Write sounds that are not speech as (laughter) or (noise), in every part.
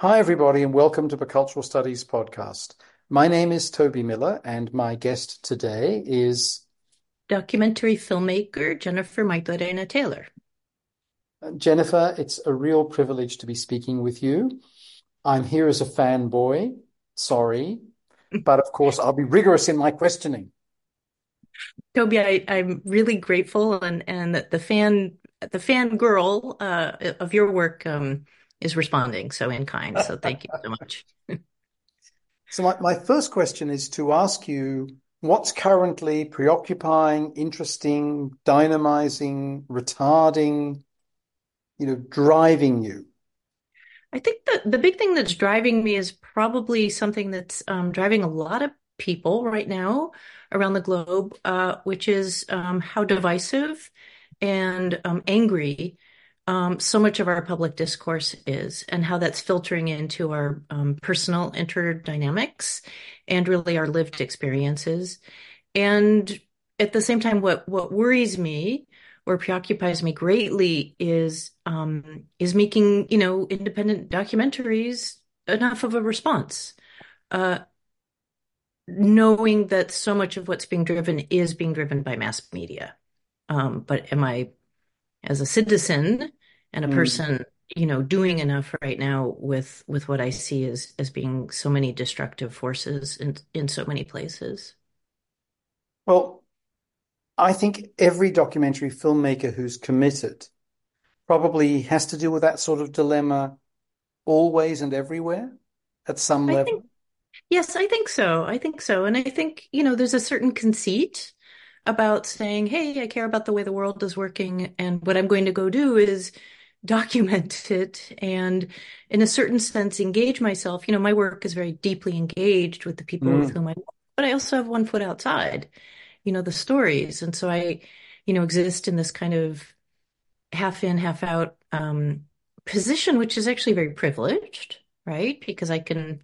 Hi, everybody, and welcome to the Cultural Studies podcast. My name is Toby Miller, and my guest today is documentary filmmaker Jennifer Maytorena Taylor. Jennifer, it's a real privilege to be speaking with you. I'm here as a fanboy, sorry, (laughs) but of course I'll be rigorous in my questioning. Toby, I, I'm really grateful, and and the fan the fan girl uh, of your work um, is responding so in kind. So thank you so much. (laughs) so my, my first question is to ask you what's currently preoccupying, interesting, dynamizing, retarding, you know, driving you? I think the the big thing that's driving me is probably something that's um, driving a lot of people right now around the globe, uh, which is um, how divisive and um, angry um, so much of our public discourse is, and how that's filtering into our um, personal interdynamics and really our lived experiences. And at the same time, what what worries me or preoccupies me greatly is um, is making you know independent documentaries enough of a response. Uh, knowing that so much of what's being driven is being driven by mass media. Um, but am I, as a citizen, and a mm. person you know doing enough right now with with what i see as as being so many destructive forces in in so many places. Well i think every documentary filmmaker who's committed probably has to deal with that sort of dilemma always and everywhere at some I level. Think, yes i think so. I think so. And i think you know there's a certain conceit about saying hey i care about the way the world is working and what i'm going to go do is document it and in a certain sense engage myself. You know my work is very deeply engaged with the people mm. with whom i work but i also have one foot outside you know the stories. And so i you know exist in this kind of half in half out um, position which is actually very privileged right? Because i can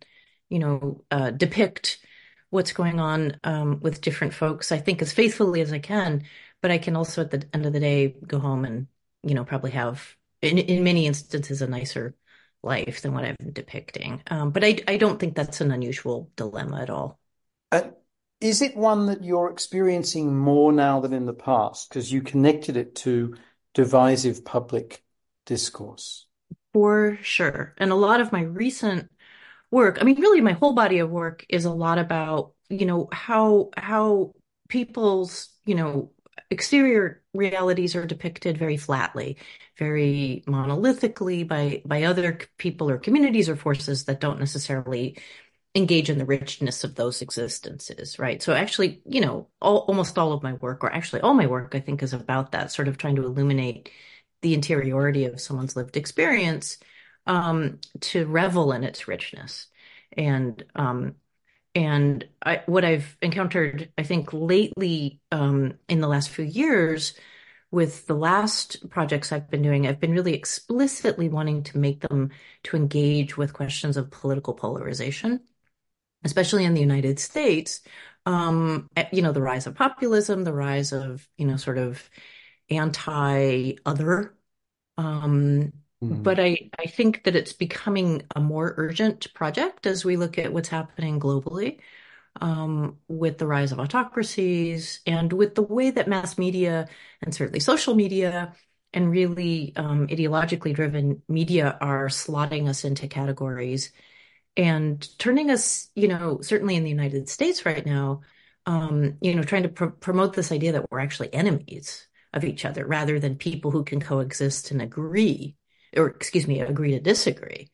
you know uh, depict what's going on um, with different folks i think as faithfully as i can but i can also at the end of the day go home and you know probably have in, in many instances a nicer life than what I've been depicting. Um, but I, I don't think that's an unusual dilemma at all. Uh, is it one that you're experiencing more now than in the past? Because you connected it to divisive public discourse. For sure. And a lot of my recent work, I mean, really my whole body of work is a lot about, you know, how, how people's, you know, exterior realities are depicted very flatly, very monolithically by by other people or communities or forces that don't necessarily engage in the richness of those existences, right? So actually, you know, all, almost all of my work, or actually all my work, I think is about that, sort of trying to illuminate the interiority of someone's lived experience um, to revel in its richness. And um, and I, what I've encountered, I think, lately um, in the last few years with the last projects I've been doing, I've been really explicitly wanting to make them to engage with questions of political polarization, especially in the United States. Um, eh, you know, the rise of populism, the rise of, you know, sort of anti other um, Mm-hmm. But I, I think that it's becoming a more urgent project as we look at what's happening globally um, with the rise of autocracies and with the way that mass media and certainly social media and really um, ideologically driven media are slotting us into categories and turning us, you know, certainly in the United States right now, um, you know, trying to pr- promote this idea that we're actually enemies of each other rather than people who can coexist and agree or excuse me, agree to disagree.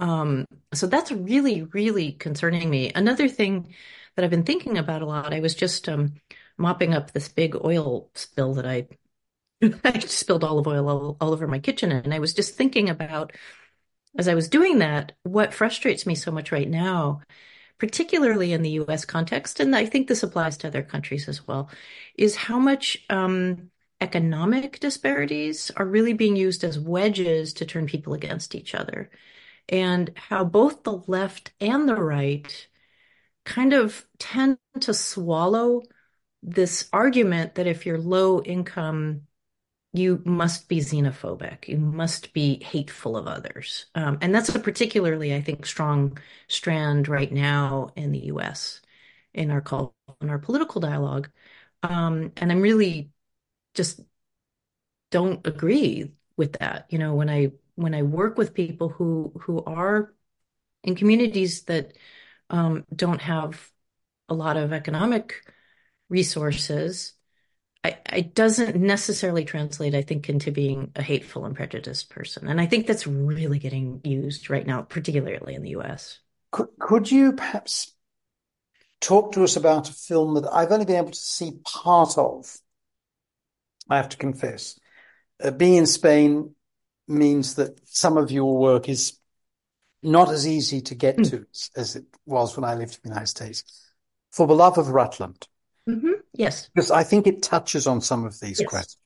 Um, so that's really, really concerning me. Another thing that I've been thinking about a lot, I was just um, mopping up this big oil spill that I, (laughs) I spilled olive oil all, all over my kitchen. And I was just thinking about, as I was doing that, what frustrates me so much right now, particularly in the US context, and I think this applies to other countries as well, is how much um, economic disparities are really being used as wedges to turn people against each other. And how both the left and the right kind of tend to swallow this argument that if you're low income, you must be xenophobic. You must be hateful of others. Um, and that's a particularly, I think, strong strand right now in the US in our call in our political dialogue. Um, and I'm really just don't agree with that. You know, when I when I work with people who who are in communities that um, don't have a lot of economic resources, I, it doesn't necessarily translate, I think, into being a hateful and prejudiced person. And I think that's really getting used right now, particularly in the US. Could, could you perhaps talk to us about a film that I've only been able to see part of? I have to confess. Uh, being in Spain means that some of your work is not as easy to get mm. to as it was when I lived in the United States. For the love of Rutland. Mm-hmm. Yes. Because I think it touches on some of these yes. questions.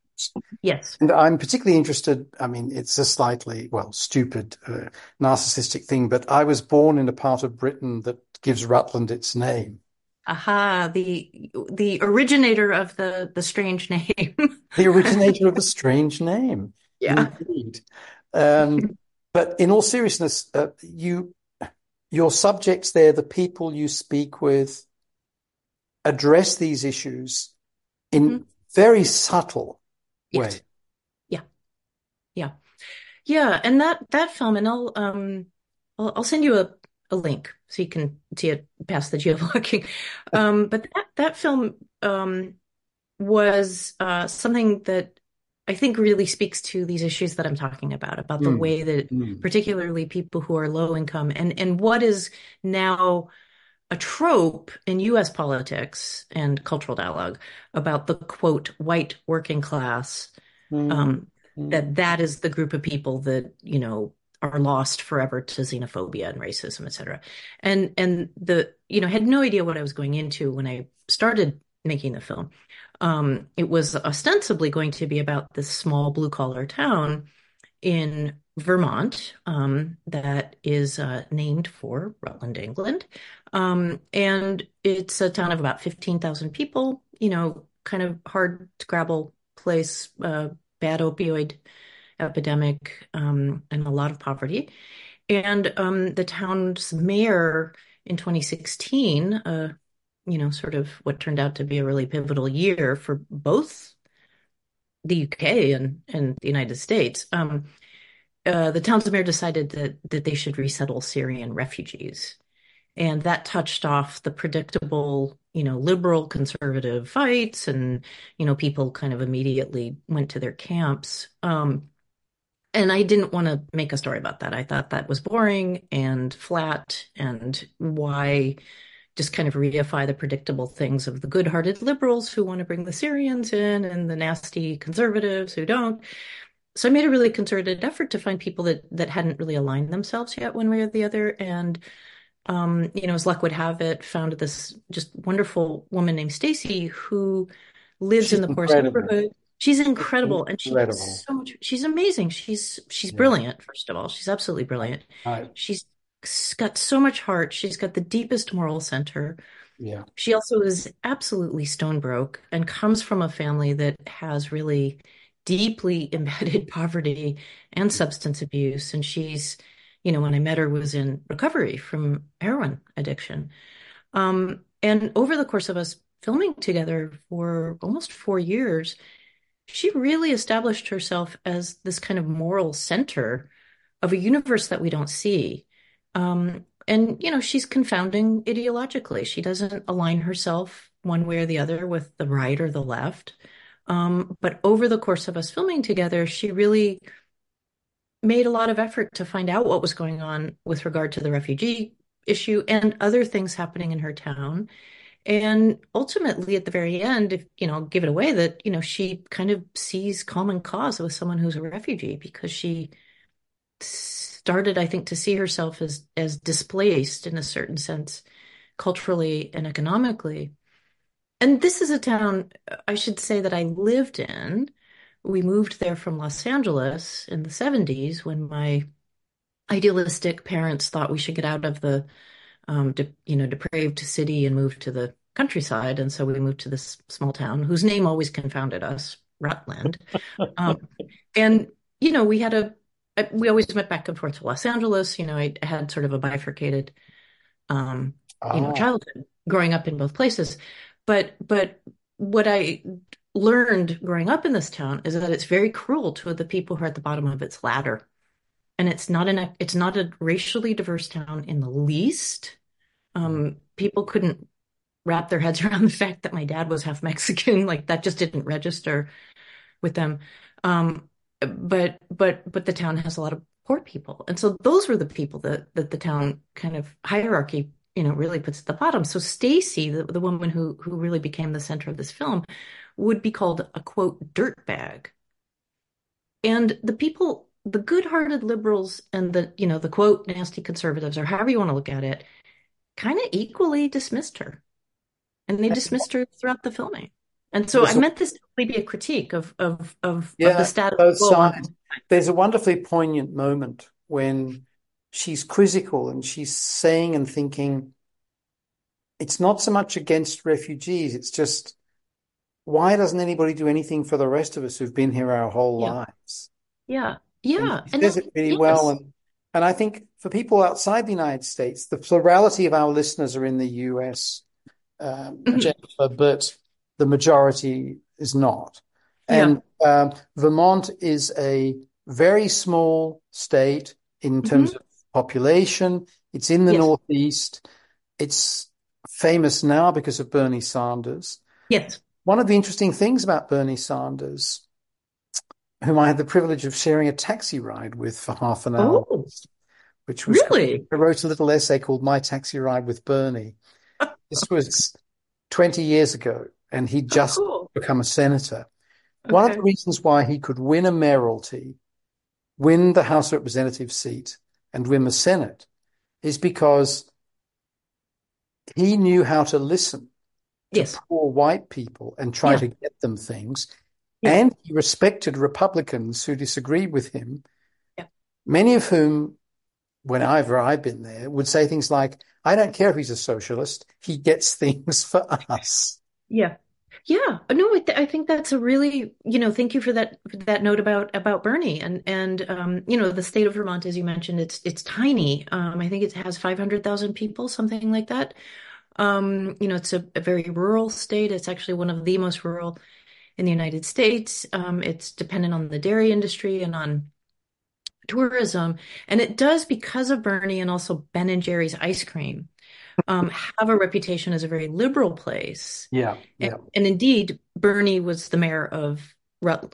Yes. And I'm particularly interested. I mean, it's a slightly, well, stupid, uh, narcissistic thing, but I was born in a part of Britain that gives Rutland its name. Aha, the the originator of the the strange name. (laughs) the originator of the strange name. Yeah. Indeed. Um, (laughs) but in all seriousness, uh, you your subjects there, the people you speak with, address these issues in mm-hmm. very subtle way. Yeah. Yeah. Yeah. And that, that film, and I'll, um, I'll, I'll send you a, a link so you can see it past the (laughs) geoblocking. Um, but that, that film, um, was, uh, something that I think really speaks to these issues that I'm talking about, about the mm. way that mm. particularly people who are low income and, and what is now a trope in US politics and cultural dialogue about the quote white working class mm. um, mm. that that is the group of people that you know are lost forever to xenophobia and racism et cetera. and and the you know had no idea what I was going into when I started making the film um, it was ostensibly going to be about this small blue collar town in Vermont um, that is uh, named for Rutland, England. Um, and it's a town of about 15,000 people, you know, kind of hard to grapple place, uh, bad opioid epidemic, um, and a lot of poverty. And um, the town's mayor in 2016, uh, you know, sort of what turned out to be a really pivotal year for both the UK and, and the United States. Um, uh, the town's mayor decided that that they should resettle Syrian refugees, and that touched off the predictable, you know, liberal conservative fights, and you know, people kind of immediately went to their camps. Um, and I didn't want to make a story about that. I thought that was boring and flat, and why just kind of reify the predictable things of the good-hearted liberals who want to bring the Syrians in and the nasty conservatives who don't so I made a really concerted effort to find people that that hadn't really aligned themselves yet one way or the other. And um, you know, as luck would have it, found this just wonderful woman named Stacy who lives she's in the poorest neighborhood. She's incredible, and she's so much. She's amazing. She's she's yeah. brilliant. First of all, she's absolutely brilliant. Right. She's got so much heart. She's got the deepest moral center. Yeah. She also is absolutely stone broke and comes from a family that has really deeply (laughs) embedded poverty and substance abuse. And she's, you know, when I met her, was in recovery from heroin addiction. Um, and over the course of us filming together for almost four years, she really established herself as this kind of moral center of a universe that we don't see. Um, and, you know, she's confounding ideologically. She doesn't align herself one way or the other with the right or the left. Um, but over the course of us filming together, she really made a lot of effort to find out what was going on with regard to the refugee issue and other things happening in her town. And ultimately, at the very end, if you know, give it away that you know she kind of sees common cause with someone who's a refugee because she started, I think, to see herself as as displaced in a certain sense, culturally and economically and this is a town I should say that I lived in. We moved there from Los Angeles in the 70s when my idealistic parents thought we should get out of the um, de- you know depraved city and moved to the countryside and so we moved to this small town whose name always confounded us Rutland. Um, (laughs) and, you know, we had a, we always went back and forth to Los Angeles. You know, I had sort of a bifurcated, um, you know, Ah, childhood growing up in both places. But, but what I learned growing up in this town is that it's very cruel to the people who are at the bottom of its ladder. And it's not an, it's not a racially diverse town in the least. Um, people couldn't wrap their heads (laughs) around the fact that my dad was half Mexican. (laughs) Like that just didn't register with them. Um, but but but the town has a lot of poor people, and so those were the people that that the town kind of hierarchy, you know, really puts at the bottom. So Stacy, the, the woman who who really became the center of this film, would be called a quote dirtbag, and the people. The good-hearted liberals and the, you know, the quote nasty conservatives, or however you want to look at it, kind of equally dismissed her and they dismissed her throughout the filming. And so I there's a, meant this to really be a critique of of of of the yeah, status both quo sides. There's a wonderfully poignant moment when she's quizzical and she's saying and thinking, it's not so much against refugees, it's just why doesn't anybody do anything for the rest of us who've been here our whole yeah, lives? yeah, yeah, and says that it really well. And and I think for people outside the United States, the plurality of our listeners are in the US, um, Jennifer, but the majority is not. yeah, And um, Vermont is a very small state in terms hmm of population. It's in the yes, Northeast. It's famous now because of Bernie Sanders. yes. One of the interesting things about Bernie Sanders, whom I had the privilege of sharing a taxi ride with for half an hour, Oh, which was really? I wrote a little essay called My Taxi Ride with Bernie. (laughs) This was 20 years ago, and he'd Oh, just cool. become a senator. One of the reasons why he could win a mayoralty, win the House of Representatives seat, and win the Senate is because he knew how to listen to poor white people and try yeah, to get them things. Yeah, And he respected Republicans who disagreed with him, yeah, many of whom, whenever I've been there, would say things like, I don't care if he's a socialist, he gets (laughs) things for us. yeah. Yeah, no, I, th I think that's a really, you know, thank you for that for that note about about Bernie and and um, you know, the state of Vermont, as you mentioned, it's it's tiny. Um, I think it has 500,000 people, something like that. Um, you know, it's a, a very rural state. It's actually one of the most rural in the United States. Um, it's dependent on the dairy industry and on tourism, and it does because of Bernie and also Ben and Jerry's ice cream um, have a reputation as a very liberal place. Yeah, And, yeah. and indeed, Bernie was the mayor of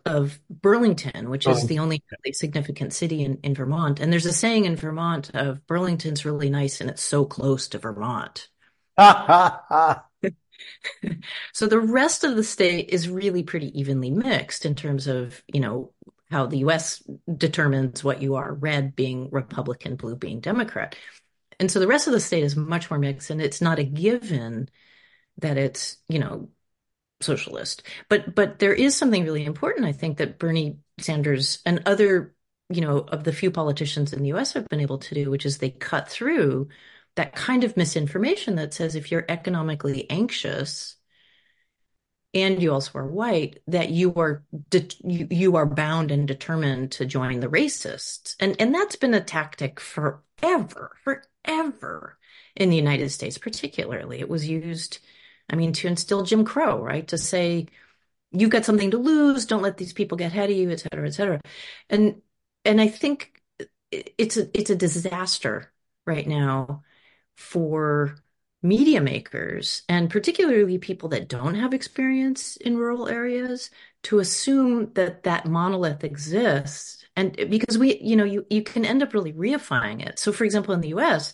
of Burlington, which is the only really significant city in, in Vermont. And there's a saying in Vermont of Burlington's really nice and it's so close to Vermont. (laughs) So the rest of the state is really pretty evenly mixed in terms of, you know, how the US determines what you are, red being Republican, blue being Democrat. And so the rest of the state is much more mixed, and it's not a given that it's, you know, socialist. But but there is something really important, I think, that Bernie Sanders and other, you know, of the few politicians in the US have been able to do, which is they cut through that kind of misinformation that says if you're economically anxious and you also are white, that you are de- you, you are bound and determined to join the racists. And and that's been a tactic forever, forever in the United States, particularly. It was used, I mean, to instill Jim Crow, right? To say you've got something to lose, don't let these people get ahead of you, et cetera, et cetera. And and I think it's a it's a disaster right now for media makers and particularly people that don't have experience in rural areas to assume that that monolith exists. And because we you know you you can end up really reifying it. So for example in the US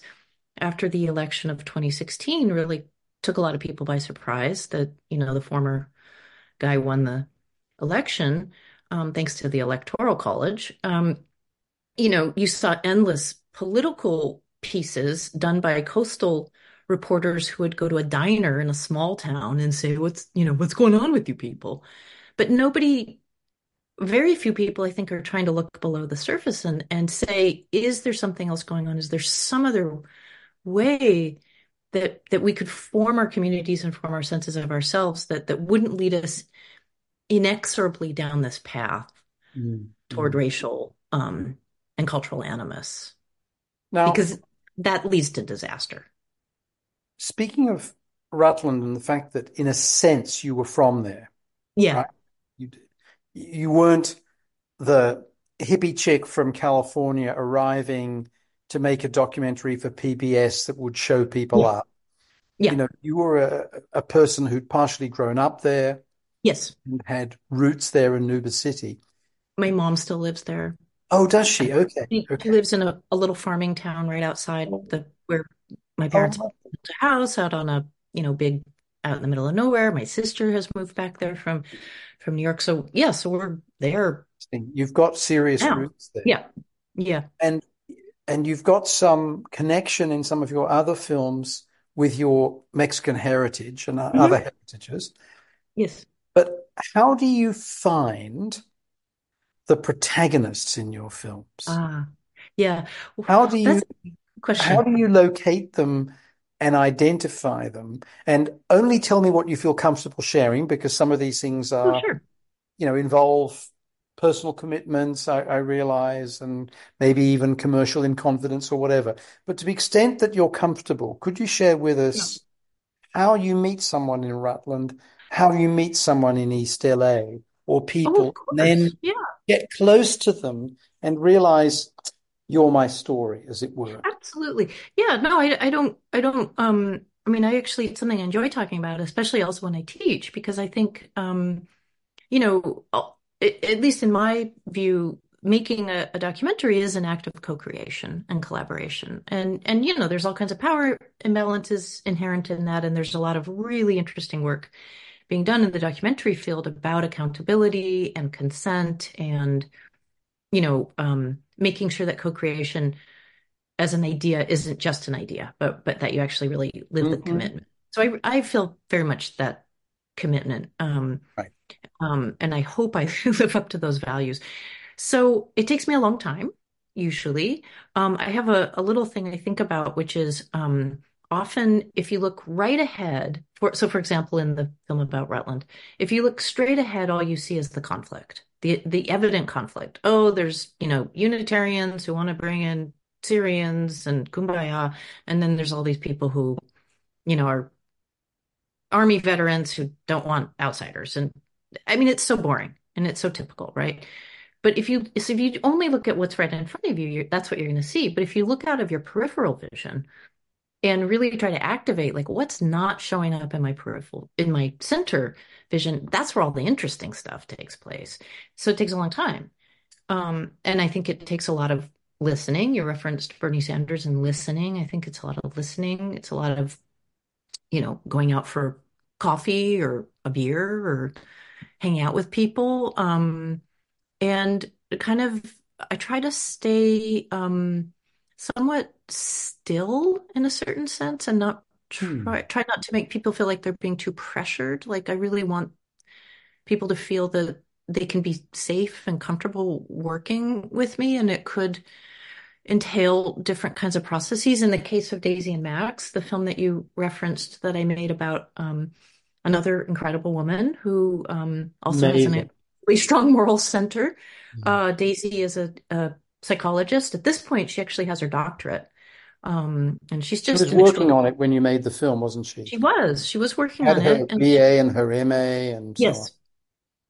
after the election of 2016 really took a lot of people by surprise that you know the former guy won the election um, thanks to the electoral college. Um, you know you saw endless political pieces done by coastal reporters who would go to a diner in a small town and say, what's, you know, what's going on with you people? But nobody, very few people, I think, are trying to look below the surface and, and say, is there something else going on? Is there some other way that that we could form our communities and form our senses of ourselves that that wouldn't lead us inexorably down this path Mm. toward racial um, and cultural animus Now, because that leads to disaster. speaking of Rutland and the fact that in a sense you were from there, Yeah. right? You you weren't the hippie chick from California arriving to make a documentary for PBS that would show people Yeah. up. Yeah. You know, you were a, a person who'd partially grown up there Yes. and had roots there in Nuba City. My mom still lives there. Oh, does she? Okay. She, Okay. lives in a, a little farming town right outside the where my parents Oh, built a house out on a, you know, big out in the middle of nowhere. My sister has moved back there from from New York. So yeah, so we're there. You've got serious now. roots there. Yeah. Yeah. And and you've got some connection in some of your other films with your Mexican heritage and Mhm. other heritages. Yes. But how do you find the protagonists in your films? Ah. Yeah. Well, How do you how do you locate them and identify them? And only tell me what you feel comfortable sharing, because some of these things Oh, are, sure. you know, involve personal commitments, I, I realize, and maybe even commercial in confidence or whatever. But to the extent that you're comfortable, could you share with Yeah. us how you meet someone in Rutland, how you meet someone in East LA, or Oh, people, and then. Yeah. get close to them and realize you're my story, as it were? Absolutely. Yeah, no, I, I don't, I don't, um, I mean, I actually, it's something I enjoy talking about, especially also when I teach, because I think, um, you know, at, at least in my view, making a, a documentary is an act of co-creation and collaboration. And, and, you know, there's all kinds of power imbalances inherent in that. And there's a lot of really interesting work being done in the documentary field about accountability and consent and, you know, um, making sure that co-creation as an idea isn't just an idea, but but that you actually really live the hmm commitment. So I I feel very much that commitment. Um, Right. um, and I hope I (laughs) live up to those values. So it takes me a long time, usually. Um, I have a, a little thing I think about, which is um, often if you look right ahead, for so for example, in the film about Rutland, if you look straight ahead, all you see is the conflict, the the evident conflict. Oh, there's, you know, Unitarians who want to bring in Syrians and kumbaya, and then there's all these people who, you know, are army veterans who don't want outsiders. And I mean, it's so boring and it's so typical, right? But if you so if you only look at what's right in front of you, that's what you're going to see. But if you look out of your peripheral vision and really try to activate like what's not showing up in my peripheral in my center vision, that's where all the interesting stuff takes place. So it takes a long time. Um, and I think it takes a lot of listening. You referenced Bernie Sanders and listening. I think it's a lot of listening. It's a lot of, you know, going out for coffee or a beer or hanging out with people. Um, and kind of, I try to stay um, somewhat still in a certain sense and not Hmm. try try not to make people feel like they're being too pressured. Like I really want people to feel that they can be safe and comfortable working with me, and it could entail different kinds of processes. In the case of Daisy and Max, the film that you referenced that I made about um, another incredible woman who um, also has an Amazing. really strong moral center. Mm. Uh, Daisy is a, a psychologist. At this point, she actually has her doctorate. Um, and she's She just was working on it when you made the film, wasn't she? She was. She was working on her it, and BA and her MA and so yes,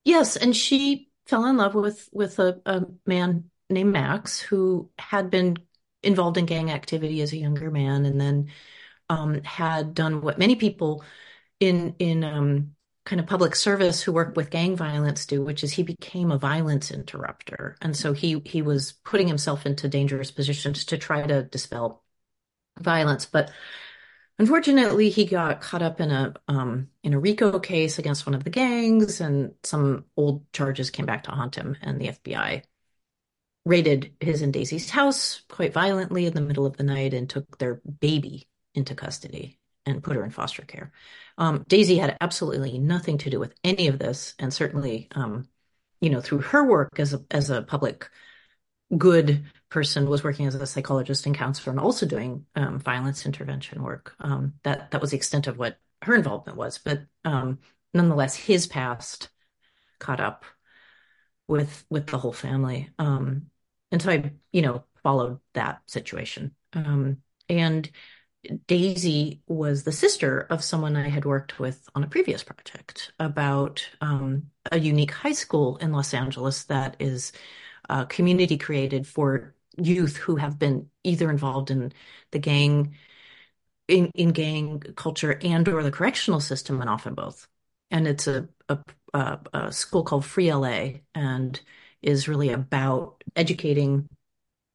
yes, and she fell in love with with a, a man named Max who had been involved in gang activity as a younger man, and then um, had done what many people in in um, kind of public service who work with gang violence do, which is he became a violence interrupter, and so he he was putting himself into dangerous positions to try to dispel violence, but unfortunately he got caught up in a um, in a RICO case against one of the gangs, and some old charges came back to haunt him, and the FBI raided his and Daisy's house quite violently in the middle of the night and took their baby into custody and put her in foster care. Um, Daisy had absolutely nothing to do with any of this, and certainly, um, you know, through her work as a as a public good person, was working as a psychologist and counselor, and also doing um, violence intervention work. Um, that that was the extent of what her involvement was, but um, nonetheless, his past caught up with with the whole family. Um, and so I, you know, followed that situation. And Daisy was the sister of someone I had worked with on a previous project about um, a unique high school in Los Angeles that is uh, community created for youth who have been either involved in the gang in, in gang culture and or the correctional system and often both. And it's a, a, a school called free la and is really about educating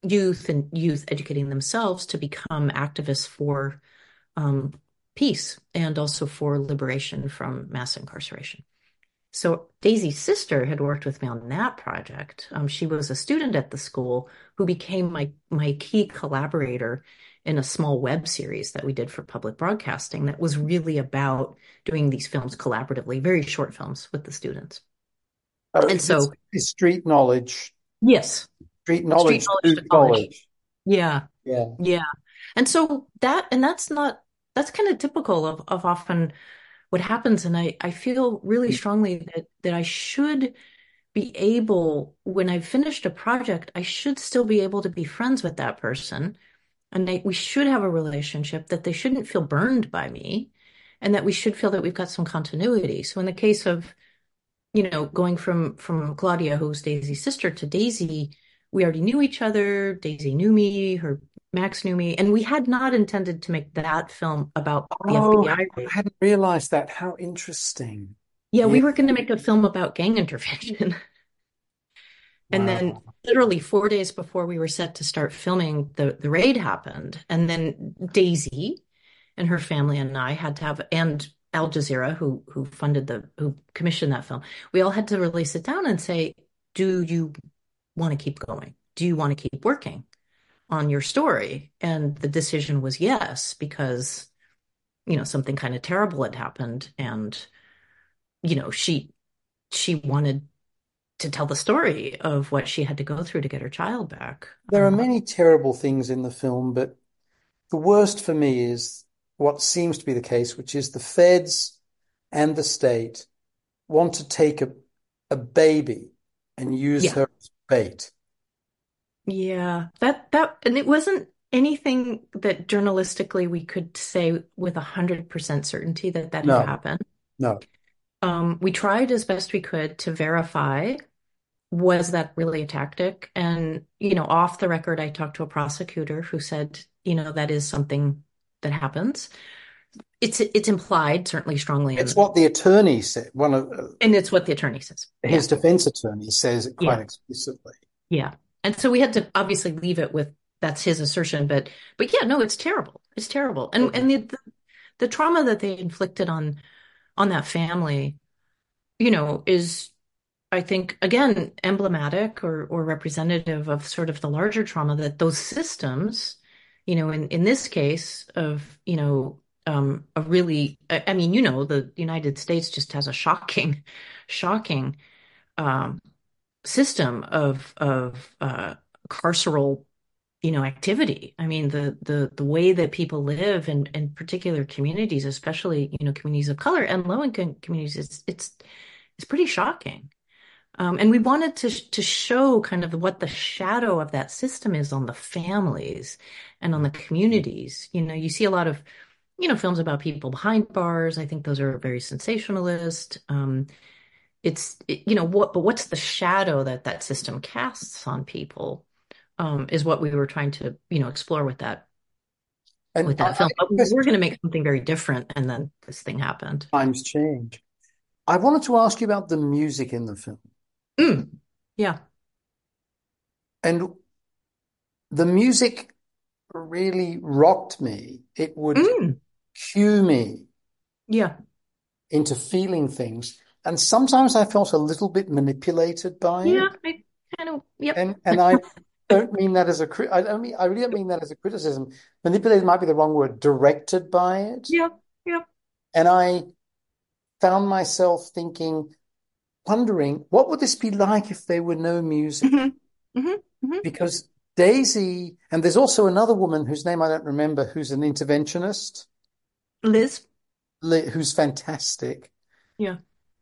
youth and youth educating themselves to become activists for um, peace and also for liberation from mass incarceration so Daisy's sister had worked with me on that project. Um, she was a student at the school who became my my key collaborator in a small web series that we did for public broadcasting that was really about doing these films collaboratively, very short films with the students. Oh, and so street knowledge. Yes. Street knowledge. Street knowledge, knowledge. Yeah. Yeah. Yeah. And so that and that's not that's kind of typical of of often what happens and I, I feel really mm. strongly that that I should be able when I've finished a project, I should still be able to be friends with that person. And they, we should have a relationship that they shouldn't feel burned by me and that we should feel that we've got some continuity. So in the case of, you know, going from from Claudia, who's Daisy's sister, to Daisy, we already knew each other. Daisy knew me, her Max knew me, and we had not intended to make that film about the oh, FBI. I hadn't realized that. How interesting. Yeah, yeah. we were going to make a film about gang (laughs) intervention. and wow. then literally 4 days before we were set to start filming, the the raid happened. And then Daisy and her family and I had to have and Al Jazeera who who funded the who commissioned that film. We all had to really sit down and say, "Do you want to keep going? Do you want to keep working?" on your story? And the decision was yes, because, you know, something kind of terrible had happened. And, you know, she, she wanted to tell the story of what she had to go through to get her child back. There are um, many terrible things in the film, but the worst for me is what seems to be the case, which is the feds and the state want to take a, a baby and use yeah. her bait. Yeah, that that and it wasn't anything that journalistically we could say with a hundred percent certainty that that no. had happened. No. Um, we tried as best we could to verify was that really a tactic? And you know, off the record, I talked to a prosecutor who said, you know, that is something that happens. It's it's implied certainly strongly. It's what the attorney said. One of uh, and it's what the attorney says. His yeah. defense attorney says it quite yeah. explicitly. Yeah, and so we had to obviously leave it with that's his assertion, but but yeah, no, it's terrible. It's terrible. And and the, the the trauma that they inflicted on on that family, you know, is I think again emblematic or or representative of sort of the larger trauma that those systems, you know, in in this case of, you know, um, a really, I mean, you know, the United States just has a shocking, shocking um, system of of uh, carceral you know activity. I mean the the the way that people live in in particular communities especially you know communities of color and low income communities it's it's it's pretty shocking. Um, and we wanted to to show kind of what the shadow of that system is on the families and on the communities. You know you see a lot of you know films about people behind bars. I think those are very sensationalist. Um, it's it, you know what but what's the shadow that that system casts on people um, is what we were trying to you know explore with that and with that I, film. but we're going to make something very different and then this thing happened. Times change. I wanted to ask you about the music in the film. Mm, yeah. And the music really rocked me. It would mm. Cue me yeah into feeling things and sometimes I felt a little bit manipulated by yeah, it. Yeah, i kind of. Yep. And and I don't mean that as a I don't mean I really don't mean that as a criticism. Manipulated might be the wrong word. Directed by it. Yeah, yeah. And I found myself thinking, wondering, what would this be like if there were no music? Mm-hmm. Mm-hmm. Mm-hmm. Because Daisy, and there's also another woman whose name I don't remember, who's an interventionist. Liz. Liz who's fantastic. Yeah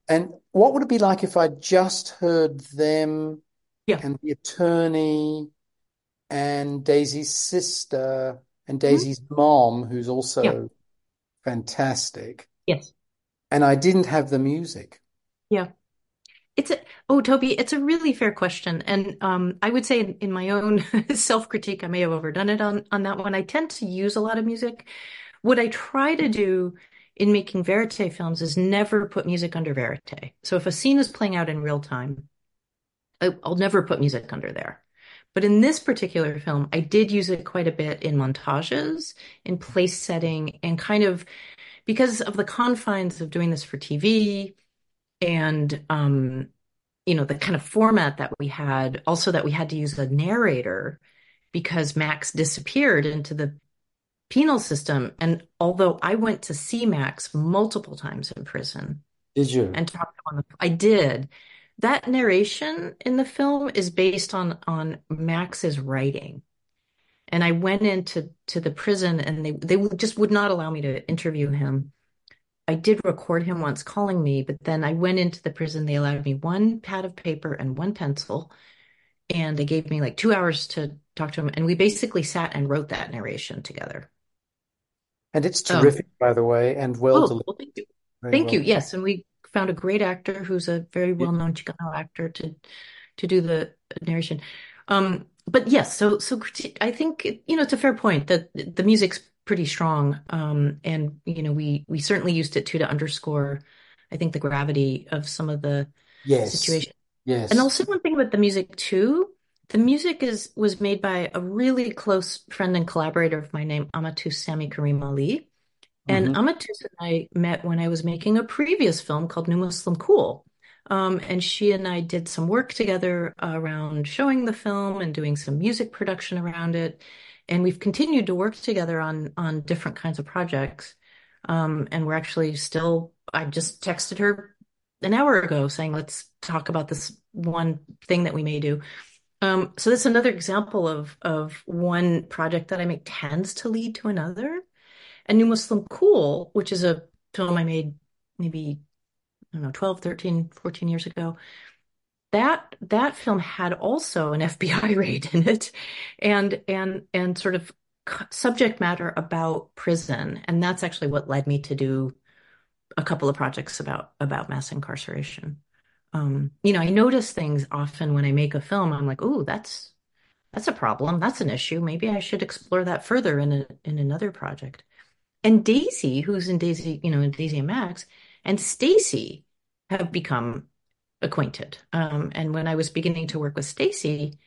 And what would it be like if I just heard them Yeah. and the attorney and Daisy's sister and Mhm. Daisy's mom, who's Yeah. also fantastic, Yes. and I didn't have the music? Yeah. It's a, oh, Toby, it's a really fair question. And um, I would say in, in my own (laughs) self-critique, I may have overdone it on, on that one. I tend to use a lot of music. What I try to do in making verite films is never put music under verite. So if a scene is playing out in real time, I'll never put music under there. But in this particular film, I did use it quite a bit in montages, in place setting, and kind of because of the confines of doing this for TV and um, you know, the kind of format that we had, also that we had to use a narrator because Max disappeared into the penal system. And although I went to see Max multiple times in prison Did you? and talked to him on the, I did. That narration in the film is based on on Max's writing. And I went into to the prison and they they just would not allow me to interview him. I did record him once calling me, but then I went into the prison. They allowed me one pad of paper and one pencil, and they gave me like two hours to talk to him. And we basically sat and wrote that narration together. And it's Um, terrific, by the way, and well oh, delivered. well, thank you. Thank well. you. Yes, and we found a great actor who's a very well-known Chicano actor to to do the narration. Um, but yes, so so I think you know it's a fair point that the music's pretty strong, um, and you know we we certainly used it too to underscore, I think, the gravity of some of the Yes. situation. Yes. And also one thing about the music too, the music is was made by a really close friend and collaborator of mine named Amatou Sami Karim Ali. And Mhm. Amatus and I met when I was making a previous film called New Muslim Cool. Um, and she and I did some work together around showing the film and doing some music production around it. And we've continued to work together on on different kinds of projects. Um, and we're actually still, I just texted her an hour ago saying, let's talk about this one thing that we may do. Um, so that's another example of of one project that I make tends to lead to another. And New Muslim Cool, which is a film I made maybe, I don't know, 12, 13, 14 years ago, that that film had also an (laughs) FBI raid in it and and and sort of subject matter about prison. And that's actually what led me to do a couple of projects about about mass incarceration. Um, you know, I notice things often when I make a film. I'm like, oh, that's that's a problem. That's an issue. Maybe I should explore that further in a in another project. And Daisy, who's in Daisy, you know, in Daisy and Max, and Stacy have become acquainted. Um, and when I was beginning to work with Stacy,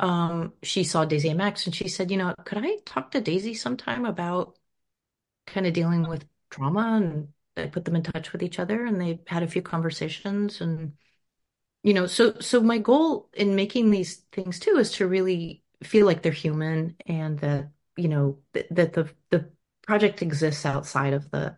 um, she saw Daisy and Max, and she said, you know, could I talk to Daisy sometime about kind of dealing with trauma? And I put them in touch with each other, and they had a few conversations, and you know, so so my goal in making these things too is to really feel like they're human, and that you know th that the the project exists outside of the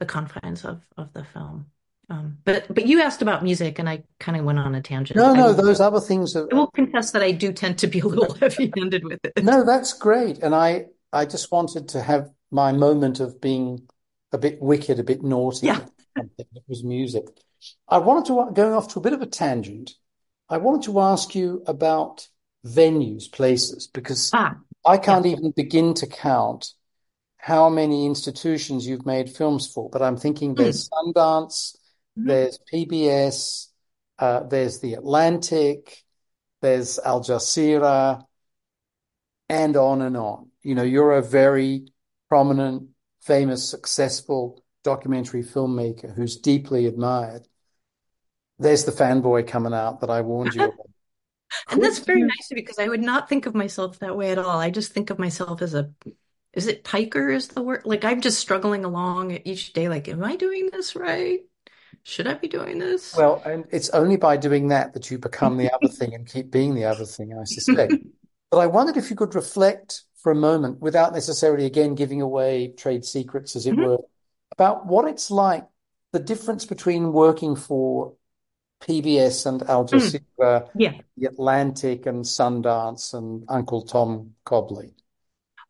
the confines of of the film. Um, but but you asked about music, and I kind of went on a tangent. No, no, will those other things are I will confess that I do tend to be a little heavy-handed with it. no, that's great. And I I just wanted to have my moment of being a bit wicked, a bit naughty, Yeah. that was music. I wanted to going off to a bit of a tangent. I wanted to ask you about venues, places, because Ah, I can't even begin to count how many institutions you've made films for. But I'm thinking Mm. there's Sundance, Mhm. there's PBS, uh, there's The Atlantic, there's Al Jazeera, and on and on. You know, you're a very prominent, famous, successful documentary filmmaker who's deeply admired. There's the fanboy coming out that I warned you (laughs) about. And that's very nice of you because I would not think of myself that way at all. I just think of myself as a, is it piker is the word? Like I'm just struggling along each day. Like, am I doing this right? Should I be doing this? Well, and it's only by doing that that you become the other (laughs) thing and keep being the other thing, I suspect. But I wondered if you could reflect for a moment, without necessarily again giving away trade secrets, as it Mhm. were, about what it's like, the difference between working for PBS and Al Mm. Jazeera, Yeah. The Atlantic and Sundance and Uncle Tom Cobley.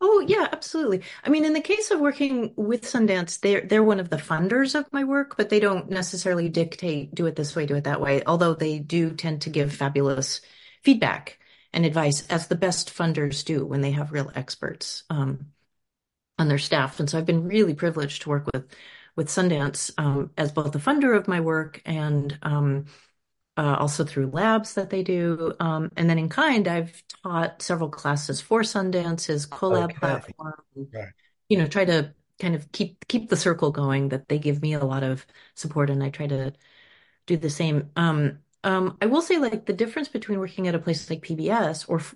Oh yeah, absolutely. I mean, in the case of working with Sundance, they're they're one of the funders of my work, but they don't necessarily dictate, do it this way, do it that way. Although they do tend to give fabulous feedback and advice, as the best funders do when they have real experts um, on their staff. And so I've been really privileged to work with with Sundance um, as both the funder of my work and um, uh, also through labs that they do. Um, and then in kind, I've taught several classes for Sundance's collab Okay. platform. Right. You know, try to kind of keep keep the circle going. That they give me a lot of support, and I try to do the same. Um, um, I will say, like the difference between working at a place like PBS or f-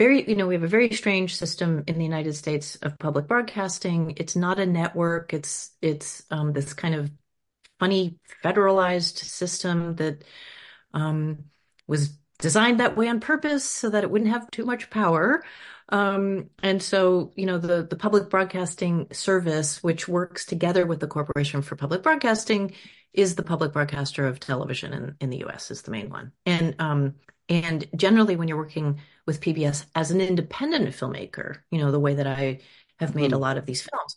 very, you know, we have a very strange system in the United States of public broadcasting. It's not a network. It's it's um, this kind of funny federalized system that um, was designed that way on purpose so that it wouldn't have too much power. Um, and so, you know, the, the public broadcasting service, which works together with the Corporation for Public Broadcasting, is the public broadcaster of television in, in the US, is the main one. And um, and generally, when you're working with PBS as an independent filmmaker, you know, the way that I have made a Mhm. lot of these films,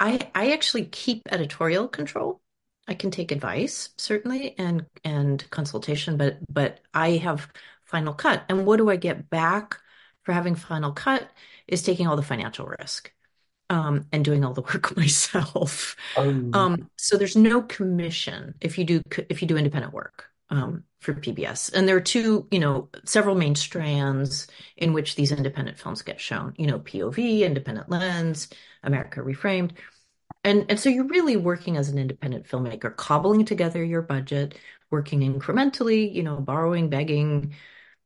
I I actually keep editorial control. I can take advice, certainly, and and consultation, but but I have final cut. And what do I get back for having final cut is taking all the financial risk, um, and doing all the (laughs) work myself. Oh, Um, so there's no commission if you do if you do independent work, um, for PBS. And there are two, you know, several main strands in which these independent films get shown. You know, POV, Independent Lens, America Reframed. And and so you're really working as an independent filmmaker, cobbling together your budget, working incrementally, you know, borrowing, begging,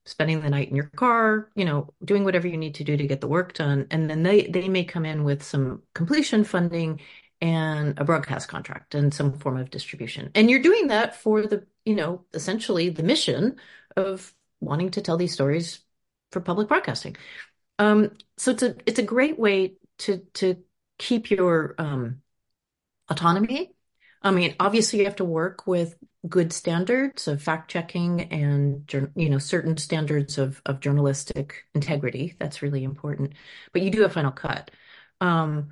spending the night in your car, you know, doing whatever you need to do to get the work done. And then they they may come in with some completion funding and a broadcast contract and some form of distribution. And you're doing that for the, you know, essentially the mission of wanting to tell these stories for public broadcasting. Um, so it's a it's a great way to to keep your um autonomy. I mean, obviously you have to work with good standards of fact checking and you know certain standards of of journalistic integrity. That's really important. But you do a final cut. Um,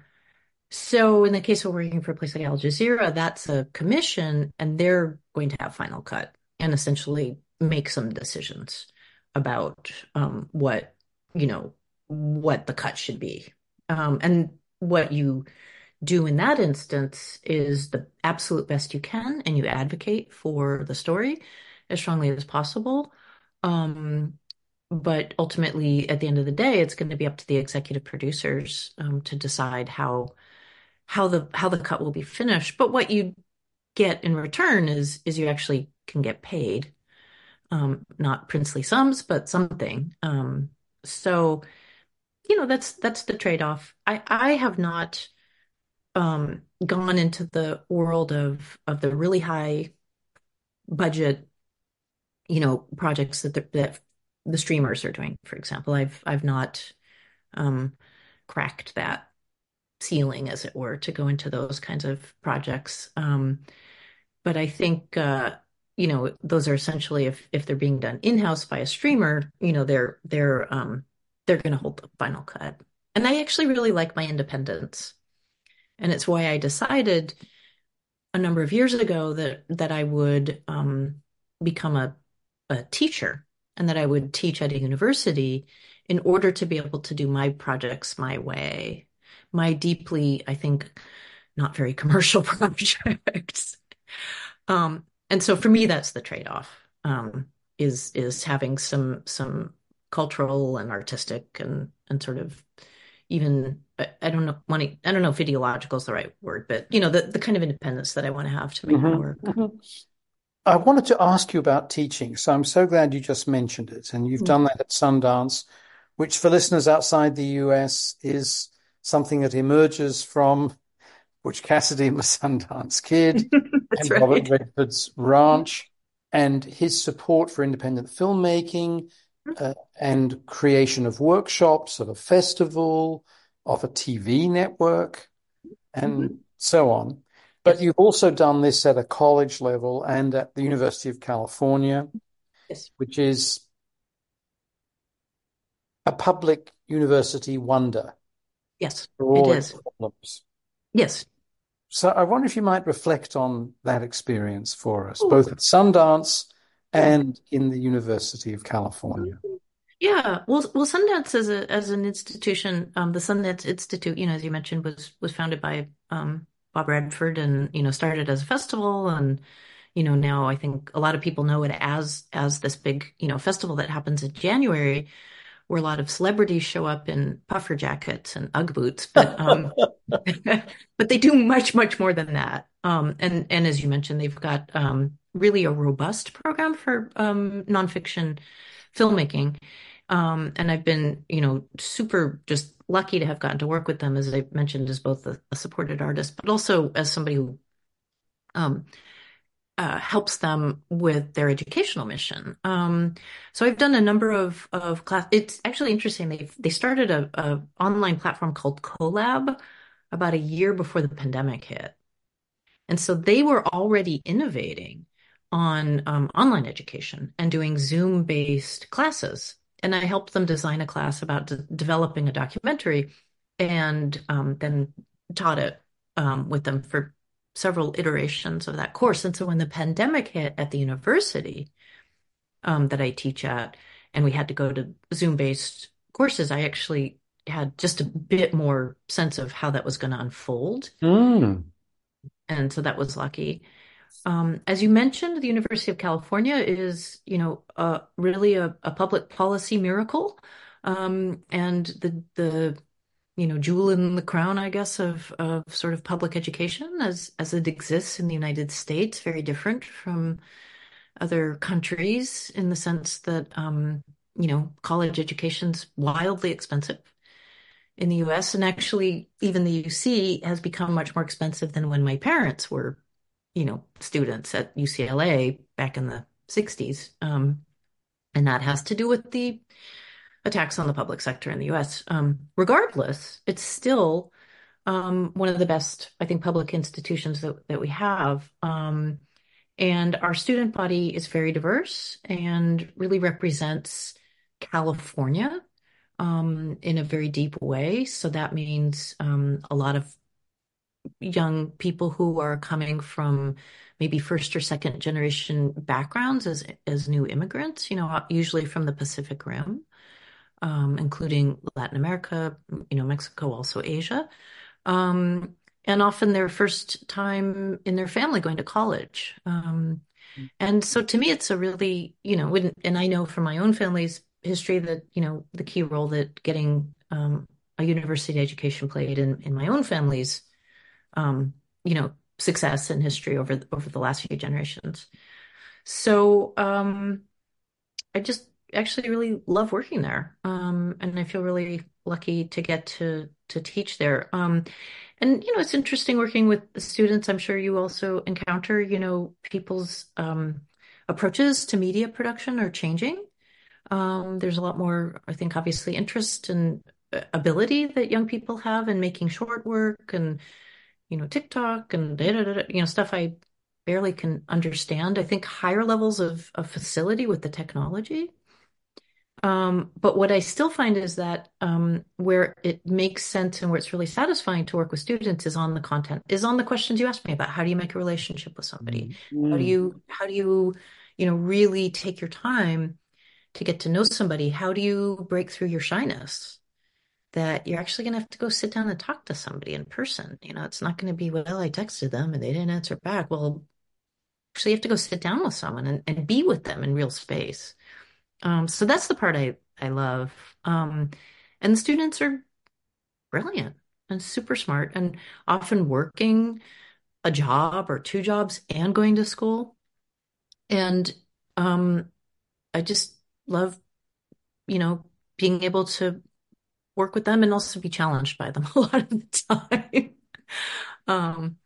so in the case of working for a place like Al Jazeera, that's a commission, and they're going to have final cut and essentially make some decisions about um, what you know what the cut should be. Um, and what you do in that instance is the absolute best you can, and you advocate for the story as strongly as possible. Um, but ultimately, at the end of the day, it's going to be up to the executive producers um, to decide how how the how the cut will be finished. But what you get in return is is you actually can get paid, um, not princely sums, but something. Um, so, you know, that's that's the trade-off. I I have not um, gone into the world of of the really high budget, you know, projects that the, that the streamers are doing, for example. I've I've not um, cracked that ceiling, as it were, to go into those kinds of projects. Um, but I think uh, you know those are essentially if if they're being done in-house by a streamer, you know, they're they're um, they're going to hold the final cut. And I actually really like my independence. And it's why I decided a number of years ago that that I would um, become a, a teacher and that I would teach at a university in order to be able to do my projects my way, my deeply, I think, not very commercial (laughs) projects. Um, and so for me, that's the trade-off, um, is is having some some cultural and artistic and and sort of even I, I don't know I don't know if ideological is the right word, but you know the the kind of independence that I want to have to make my Mhm, work. mhm. I wanted to ask you about teaching, so I'm so glad you just mentioned it, and you've done that at Sundance, which for listeners outside the US is something that emerges from Butch Cassidy and the Sundance Kid (laughs) and Robert. Redford's Ranch and his support for independent filmmaking uh, and creation of workshops, of a festival, of a TV network, and mm-hmm. so on. But Yes. you've also done this at a college level and at the University of California, Yes. which is a public university wonder Yes, it is. problems. Yes. So I wonder if you might reflect on that experience for us, Oh, both at Sundance and in the University of California. Yeah, well, well, Sundance as a as an institution, um, the Sundance Institute, you know, as you mentioned, was was founded by um, Bob Redford, and you know, started as a festival, and you know, now I think a lot of people know it as as this big, you know, festival that happens in January, where a lot of celebrities show up in puffer jackets and UGG boots, but um, (laughs) but they do much much more than that. Um, and and as you mentioned, they've got um, really a robust program for um, nonfiction filmmaking. Um, and I've been, you know, super just lucky to have gotten to work with them, as I mentioned, as both a, a supported artist, but also as somebody who um, uh, helps them with their educational mission. Um, so I've done a number of of class. It's actually interesting. They they started a, a online platform called Colab about a year before the pandemic hit. And so they were already innovating on um, online education and doing Zoom-based classes. And I helped them design a class about de developing a documentary and um, then taught it um, with them for several iterations of that course. And so when the pandemic hit at the university um, that I teach at, and we had to go to Zoom-based courses, I actually had just a bit more sense of how that was going to unfold. Mm. And so that was lucky. Um, as you mentioned, the University of California is, you know, uh, really a, a public policy miracle. Um, and the the you know jewel in the crown, I guess, of of sort of public education as as it exists in the United States, very different from other countries in the sense that um, you know college education's wildly expensive in the US. And actually, even the UC has become much more expensive than when my parents were, you know, students at UCLA back in the 60s. Um, and that has to do with the attacks on the public sector in the US. Um, regardless, it's still um, one of the best, I think, public institutions that, that we have. Um, and our student body is very diverse and really represents California um, in a very deep way. So that means um, a lot of young people who are coming from maybe first or second generation backgrounds as as new immigrants, you know, usually from the Pacific Rim, um, including Latin America, you know, Mexico, also Asia. Um, and often their first time in their family going to college. Um, and so to me, it's a really, you know, and I know from my own family's history that, you know, the key role that getting um, a university education played in, in my own family's, um, you know, success and history over over the last few generations. So um, I just actually really love working there, um, and I feel really lucky to get to to teach there. Um, and you know, it's interesting working with the students. I'm sure you also encounter, you know, people's um, approaches to media production are changing. Um, there's a lot more, I think, obviously interest and uh, ability that young people have in making short work and, you know, TikTok and da, da, da, you know, stuff I barely can understand. I think higher levels of, of facility with the technology. Um, but what I still find is that um, where it makes sense and where it's really satisfying to work with students is on the content, is on the questions you asked me about. How do you make a relationship with somebody? Mm. How do you, how do you, you know, really take your time to get to know somebody? How do you break through your shyness? That you're actually going to have to go sit down and talk to somebody in person. You know, it's not going to be, well, I texted them and they didn't answer back. Well, actually, you have to go sit down with someone and, and be with them in real space. Um, so that's the part I, I love. Um, and the students are brilliant and super smart and often working a job or two jobs and going to school. And um, I just love, you know, being able to work with them and also be challenged by them (laughs) a lot of the time. um,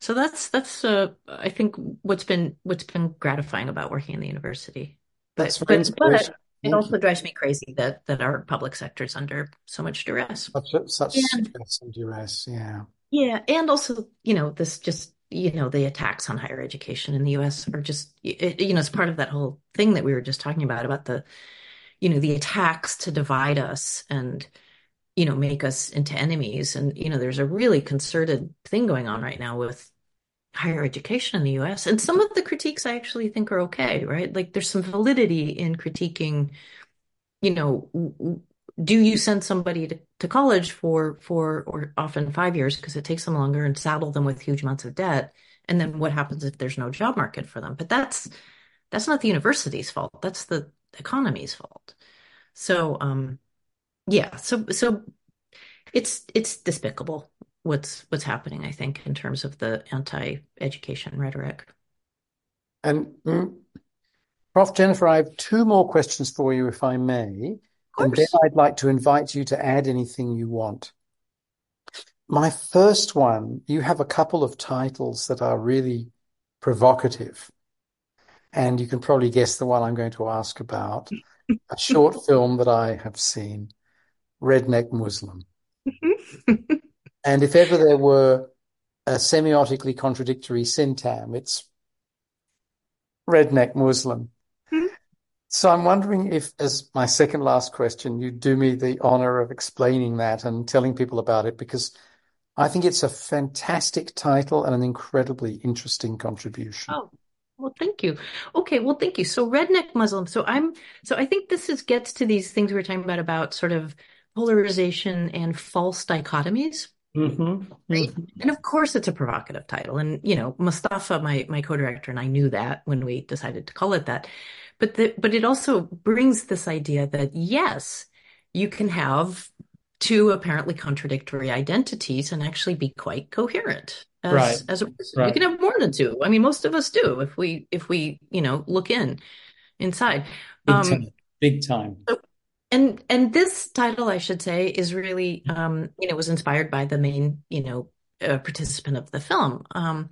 so that's that's uh, I think what's been what's been gratifying about working in the university. That's But but but it also drives me crazy that that our public sector is under so much duress. Such, such and duress. Yeah. yeah, and also, you know, this just, you know, the attacks on higher education in the US are just, it, you know, it's part of that whole thing that we were just talking about, about the, you know, the attacks to divide us and, you know, make us into enemies. And, you know, there's a really concerted thing going on right now with higher education in the US. And some of the critiques I actually think are okay, right? Like there's some validity in critiquing, you know, do you send somebody to, to college for for or often five years because it takes them longer and saddle them with huge amounts of debt? And then what happens if there's no job market for them? But that's that's not the university's fault. That's the economy's fault. So um yeah, so so it's it's despicable what's what's happening, I think, in terms of the anti-education rhetoric. And mm, Prof. Jennifer, I have two more questions for you, if I may. And then I'd like to invite you to add anything you want. My first one, you have a couple of titles that are really provocative. And you can probably guess the one I'm going to ask about. a short (laughs) film that I have seen, Redneck Muslim. Mm-hmm. (laughs) and if ever there were a semiotically contradictory syntagm, it's Redneck Muslim. Hmm? So I'm wondering if, as my second last question, you'd do me the honor of explaining that and telling people about it, because I think it's a fantastic title and an incredibly interesting contribution. Oh, well, thank you. Okay, well, thank you. So redneck Muslim. So I'm so I think this is gets to these things we were talking about about sort of polarization and false dichotomies. Mm-hmm. Right. And of course it's a provocative title. And you know, Mustafa, my my co-director, and I knew that when we decided to call it that. But the, but it also brings this idea that yes, you can have two apparently contradictory identities and actually be quite coherent as, right. as a person. Right. You can have more than two. I mean, most of us do if we if we you know look in inside. Big um, time. Big time. So, and and this title, I should say, is really um, you know was inspired by the main you know uh, participant of the film, um,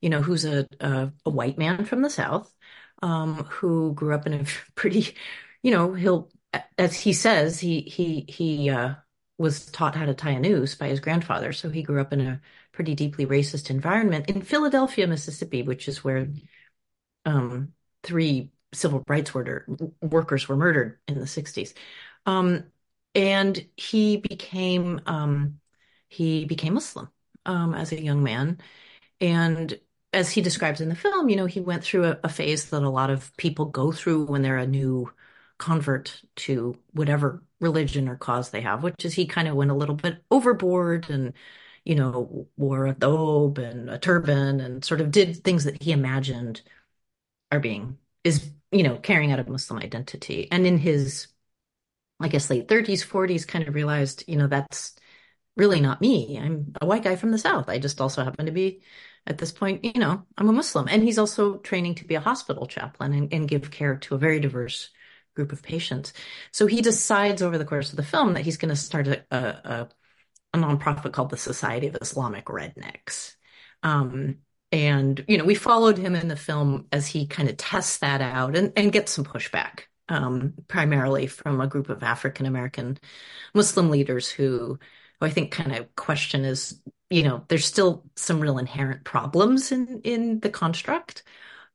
you know, who's a, a a white man from the South um, who grew up in a (laughs) pretty, you know, he'll, as he says, he he he uh, was taught how to tie a noose by his grandfather, so he grew up in a pretty deeply racist environment in Philadelphia, Mississippi, which is where um, three civil rights worker workers were murdered in the 60s. Um, and he became um, he became Muslim um, as a young man, and as he describes in the film, you know, he went through a, a, phase that a lot of people go through when they're a new convert to whatever religion or cause they have, which is he kind of went a little bit overboard and, you know, wore a thobe and a turban and sort of did things that he imagined are being, is, you know, carrying out a Muslim identity. And in his, I guess, late 30s, 40s, kind of realized, you know, that's really not me. I'm a white guy from the South. I just also happen to be at this point, you know, I'm a Muslim. And he's also training to be a hospital chaplain and, and give care to a very diverse group of patients. So he decides over the course of the film that he's going to start a, a, a, nonprofit called the Society of Islamic Rednecks. Um, and, you know, we followed him in the film as he kind of tests that out and, and gets some pushback, um, primarily from a group of African American Muslim leaders who, who I think kind of question is you know, there's still some real inherent problems in in the construct.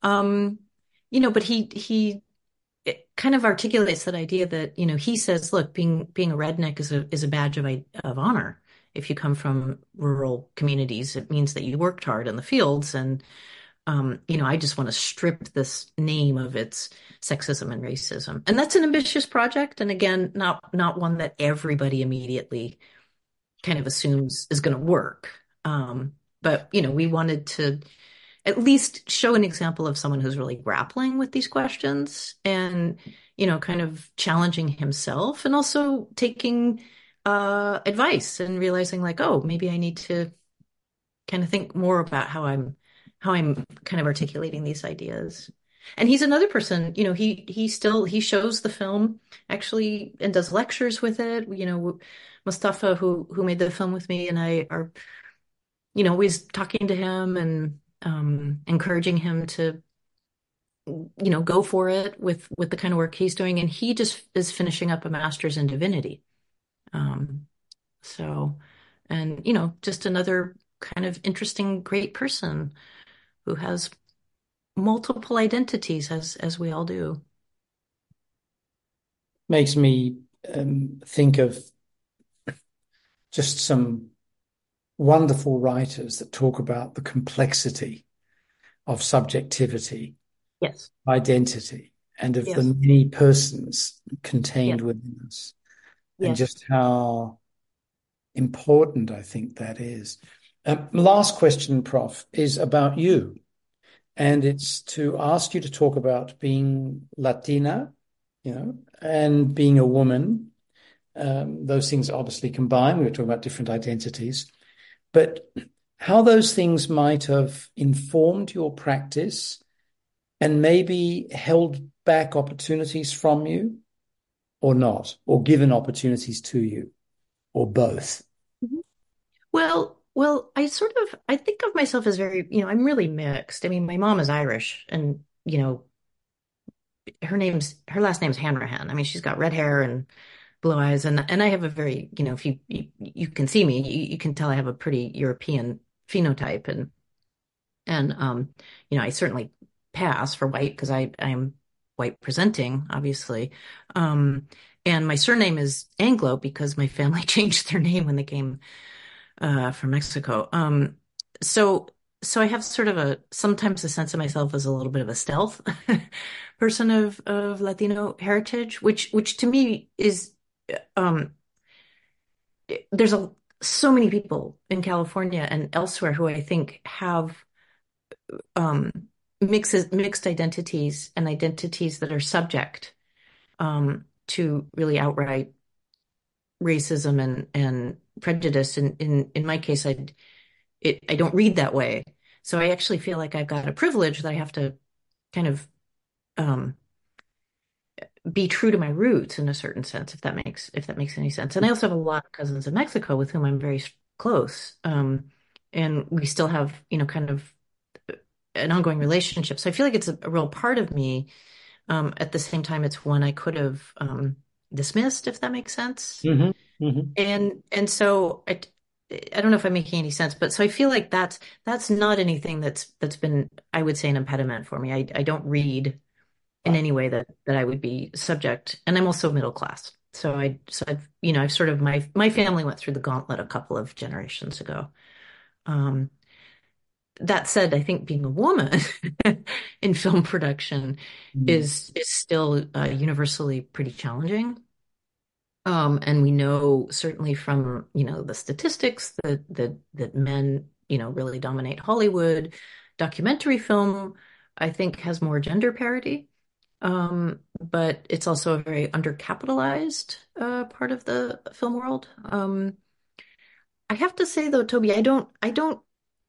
Um, you know, but he he kind of articulates that idea that you know he says, look, being being a redneck is a is a badge of of honor. If you come from rural communities, it means that you worked hard in the fields, and um, you know, I just want to strip this name of its sexism and racism, and that's an ambitious project, and again, not not one that everybody immediately kind of assumes is going to work. Um, but you know, we wanted to at least show an example of someone who's really grappling with these questions and you know, kind of challenging himself and also taking uh, advice and realizing like, oh, maybe I need to kind of think more about how I'm how I'm kind of articulating these ideas. And he's another person, you know, he he still he shows the film actually and does lectures with it. You know, Mustafa, who who made the film with me, and I are, you know, always talking to him and um, encouraging him to, you know, go for it with with the kind of work he's doing. And he just is finishing up a master's in divinity. Um, so, and you know, just another kind of interesting, great person who has multiple identities, as as we all do. makes me um, think of just some wonderful writers that talk about the complexity of subjectivity, Yes. identity, and of the many persons contained Yes. within us, and just how important I think that is. Um, last question, Prof, is about you. And it's to ask you to talk about being Latina, you know, and being a woman. Um, those things obviously combine. We were talking about different identities, but how those things might have informed your practice and maybe held back opportunities from you or not, or given opportunities to you, or both. Mhm. Well, well, I sort of I think of myself as very, you know, I'm really mixed. I mean, my mom is Irish and, you know, her name's her last name's Hanrahan. I mean, she's got red hair and blue eyes and and I have a very, you know, if you you, you can see me, you, you can tell I have a pretty European phenotype and and um, you know, I certainly pass for white because I I'm white presenting, obviously. Um, and my surname is Anglo because my family (laughs) changed their name when they came uh, from Mexico. Um, so so I have sort of a sometimes a sense of myself as a little bit of a stealth (laughs) person of of Latino heritage, which which to me is um, there's a so many people in California and elsewhere who I think have um, mixes mixed identities and identities that are subject um, to really outright racism and and prejudice. And in in my case, I it I don't read that way. So I actually feel like I've got a privilege that I have to kind of um, be true to my roots in a certain sense, if that makes if that makes any sense. And I also have a lot of cousins in Mexico with whom I'm very close, um, and we still have you know kind of an ongoing relationship. So I feel like it's a, a real part of me. Um, at the same time, it's one I could have um, dismissed, if that makes sense. hmm hmm And and so I I don't know if I'm making any sense, but so I feel like that's that's not anything that's that's been I would say an impediment for me. I I don't read in any way that that I would be subject, and I'm also middle class. So I so I've you know I've sort of my my family went through the gauntlet a couple of generations ago. Um, that said, I think being a woman (laughs) in film production Mm. is is still uh, universally pretty challenging. Um, and we know certainly from, you know, the statistics that that that men, you know, really dominate Hollywood. Documentary film, I think, has more gender parity. Um, but it's also a very undercapitalized uh, part of the film world. Um, I have to say though, Toby, I don't, I don't,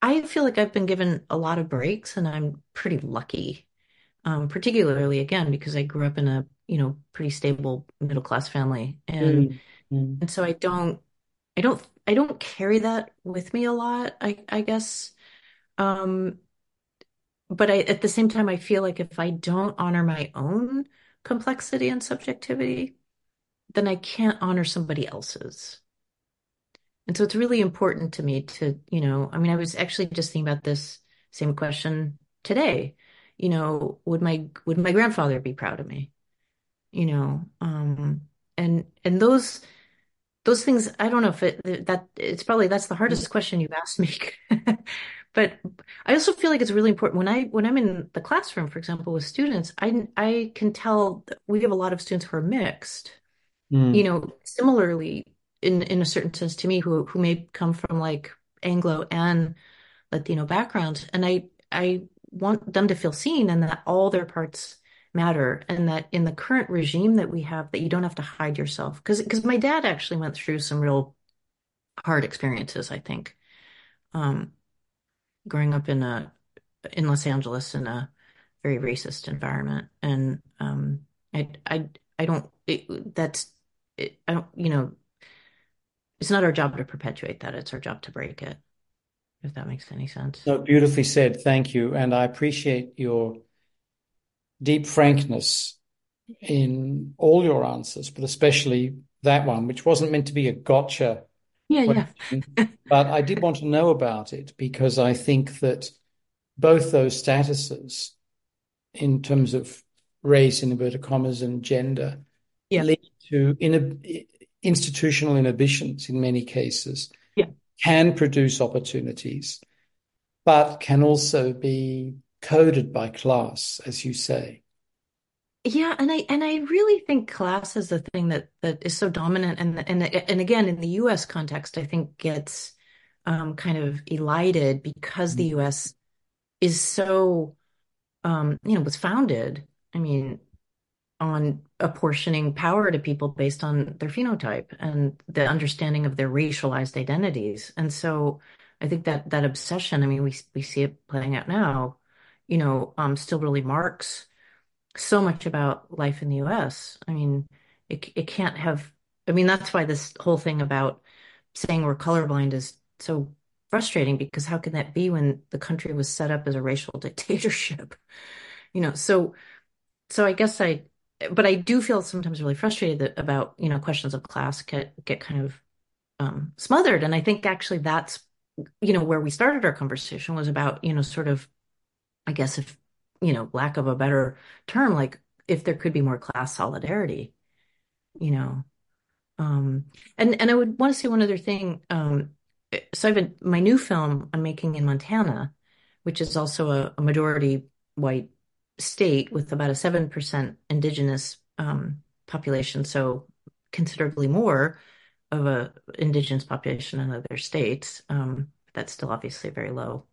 I feel like I've been given a lot of breaks and I'm pretty lucky. Um, particularly again, because I grew up in a, you know, pretty stable middle class family. And Mm. Mm. and so I don't, I don't, I don't carry that with me a lot, I I guess. Um, but I at the same time I feel like if I don't honor my own complexity and subjectivity, then I can't honor somebody else's. And so it's really important to me to, you know, I mean, I was actually just thinking about this same question today. You know, would my would my grandfather be proud of me? You know, um, and and those those things, I don't know if it that it's probably that's the hardest question you've asked me. (laughs) But I also feel like it's really important when I when I'm in the classroom, for example, with students, I I can tell that we have a lot of students who are mixed you Mm. know, similarly in in a certain sense to me who who may come from like Anglo and Latino backgrounds. And I I want them to feel seen and that all their parts matter and that in the current regime that we have that you don't have to hide yourself. Because because my dad actually went through some real hard experiences I think. Um growing up in a in Los Angeles in a very racist environment. And um I I I don't it, that's it, I don't you know it's not our job to perpetuate that. It's our job to break it, if that makes any sense. No, beautifully said. Thank you. And I appreciate your deep frankness in all your answers, but especially that one, which wasn't meant to be a gotcha Yeah, yeah. But I did want to know about it because I think that both those statuses, in terms of race, in inverted commas, and gender, Yeah. lead to inhib- institutional inhibitions in many cases, Yeah. can produce opportunities, but can also be coded by class, as you say. Yeah, and I and I really think class is the thing that that is so dominant, and and and again in the U.S. context, I think gets um, kind of elided because the U.S. is so um, you know was founded. I mean, on apportioning power to people based on their phenotype and the understanding of their racialized identities, and so I think that that obsession. I mean, we we see it playing out now. You know, um, still really marks so much about life in the US. I mean, it it can't have. I mean, that's why this whole thing about saying we're colorblind is so frustrating because how can that be when the country was set up as a racial (laughs) dictatorship? You know, so so I guess I, but I do feel sometimes really frustrated that, about you know questions of class get get kind of um, smothered, and I think actually that's you know where we started our conversation was about you know sort of I guess if you know, lack of a better term, like if there could be more class solidarity, you know. Um, and and I would want to say one other thing. Um, so I've been my new film I'm making in Montana, which is also a, a majority white state with about a seven percent indigenous um, population, so considerably more of a indigenous population in other states. Um, that's still obviously a very low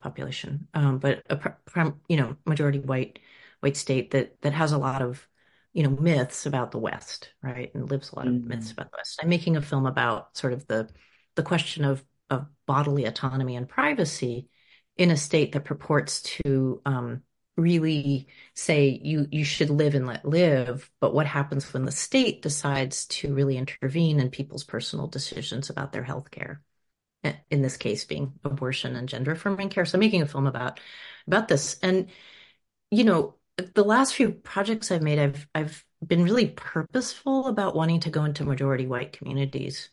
population, um, but a you know majority white white state that that has a lot of you know myths about the West, right, and lives a lot of mm-hmm. myths about the West. I'm making a film about sort of the the question of of bodily autonomy and privacy in a state that purports to um, really say you you should live and let live but what happens when the state decides to really intervene in people's personal decisions about their health care in this case being abortion and gender affirming care. So I'm making a film about about this. And you know, the last few projects I've made, I've I've been really purposeful about wanting to go into majority white communities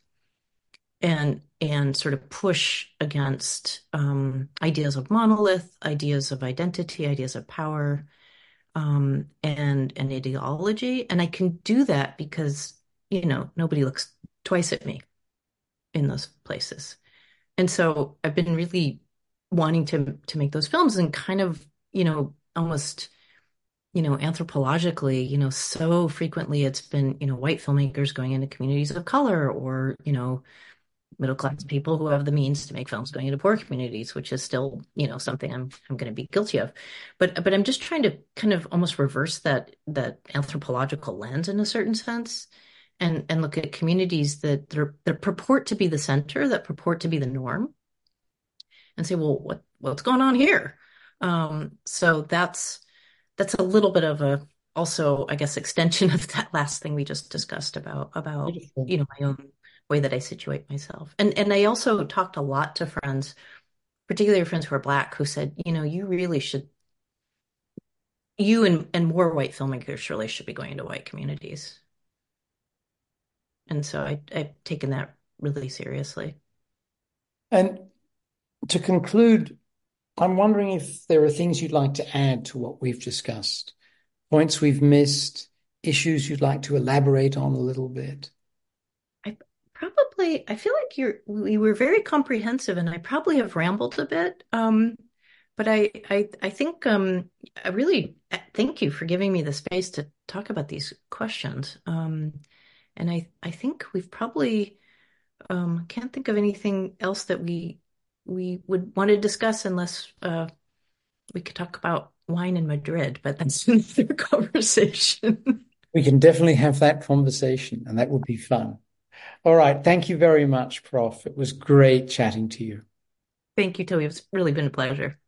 and and sort of push against um, ideas of monolith, ideas of identity, ideas of power, um, and an ideology. And I can do that because you know nobody looks twice at me in those places and so I've been really wanting to to make those films and kind of you know almost you know anthropologically you know so frequently it's been you know white filmmakers going into communities of color or you know middle class people who have the means to make films going into poor communities which is still you know something i'm i'm going to be guilty of but but i'm just trying to kind of almost reverse that that anthropological lens in a certain sense and and look at communities that that purport to be the center, that purport to be the norm, and say, well, what what's going on here? Um, so that's that's a little bit of a also, I guess, extension of that last thing we just discussed about about you know my own way that I situate myself, and and I also talked a lot to friends, particularly friends who are black, who said, you know, you really should you and, and more white filmmakers really should be going into white communities and so I, I've taken that really seriously. And to conclude, I'm wondering if there are things you'd like to add to what we've discussed, points we've missed, issues you'd like to elaborate on a little bit. Probably, I feel like you're, we were very comprehensive, and I probably have rambled a bit. Um, but I, I, I think, um, I really uh, thank you for giving me the space to talk about these questions. Um, and I I think we've probably um, can't think of anything else that we we would want to discuss unless uh, we could talk about wine in Madrid, but that's (laughs) another conversation. we can definitely have that conversation, and that would be fun. All right. Thank you very much, Prof. It was great chatting to you. Thank you, Toby. It's really been a pleasure.